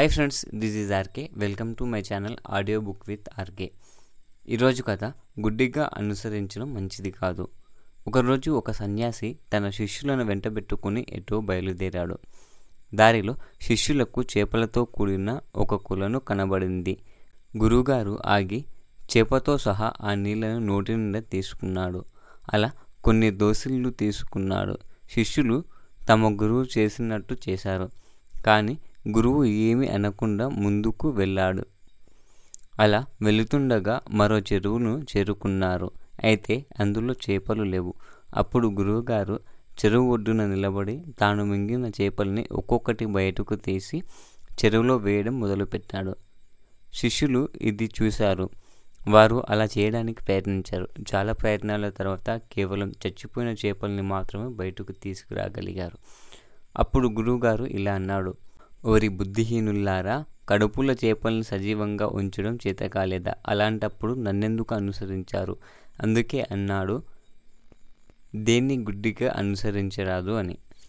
Hi friends this is RK welcome to my channel audio book with RK ఈరోజు కథ గుడ్డిగా అనుసరించడం మంచిది కాదు. ఒకరోజు ఒక సన్యాసి తన శిష్యులను వెంటబెట్టుకుని ఎటో బయలుదేరాడు. దారిలో శిష్యులకు చేపలతో కూడిన ఒక కులను కనబడింది. గురువుగారు ఆగి చేపతో సహా ఆ నీళ్ళను నోటి నిండా తీసుకున్నాడు. అలా కొన్ని దోసిళ్ళు తీసుకున్నాడు. శిష్యులు తమ గురువు చేసినట్టు చేశారు. కానీ గురువు ఏమీ అనకుండా ముందుకు వెళ్ళాడు. అలా వెళుతుండగా మరో చెరువును చేరుకున్నారు. అయితే అందులో చేపలు లేవు. అప్పుడు గురువుగారు చెరువు ఒడ్డున నిలబడి తాను మింగిన చేపల్ని ఒక్కొక్కటి బయటకు తీసి చెరువులో వేయడం మొదలుపెట్టాడు. శిష్యులు ఇది చూశారు. వారు అలా చేయడానికి ప్రయత్నించారు. చాలా ప్రయత్నాల తర్వాత కేవలం చచ్చిపోయిన చేపల్ని మాత్రమే బయటకు తీసుకురాగలిగారు. అప్పుడు గురువుగారు ఇలా అన్నాడు. ఓరి బుద్ధిహీనుల్లారా కడుపుల చేపలను సజీవంగా ఉంచడం చేతకాలేదా? అలాంటప్పుడు నన్నెందుకు అనుసరించారు? అందుకే అన్నాడు దేన్ని గుడ్డిగా అనుసరించరాదు అని.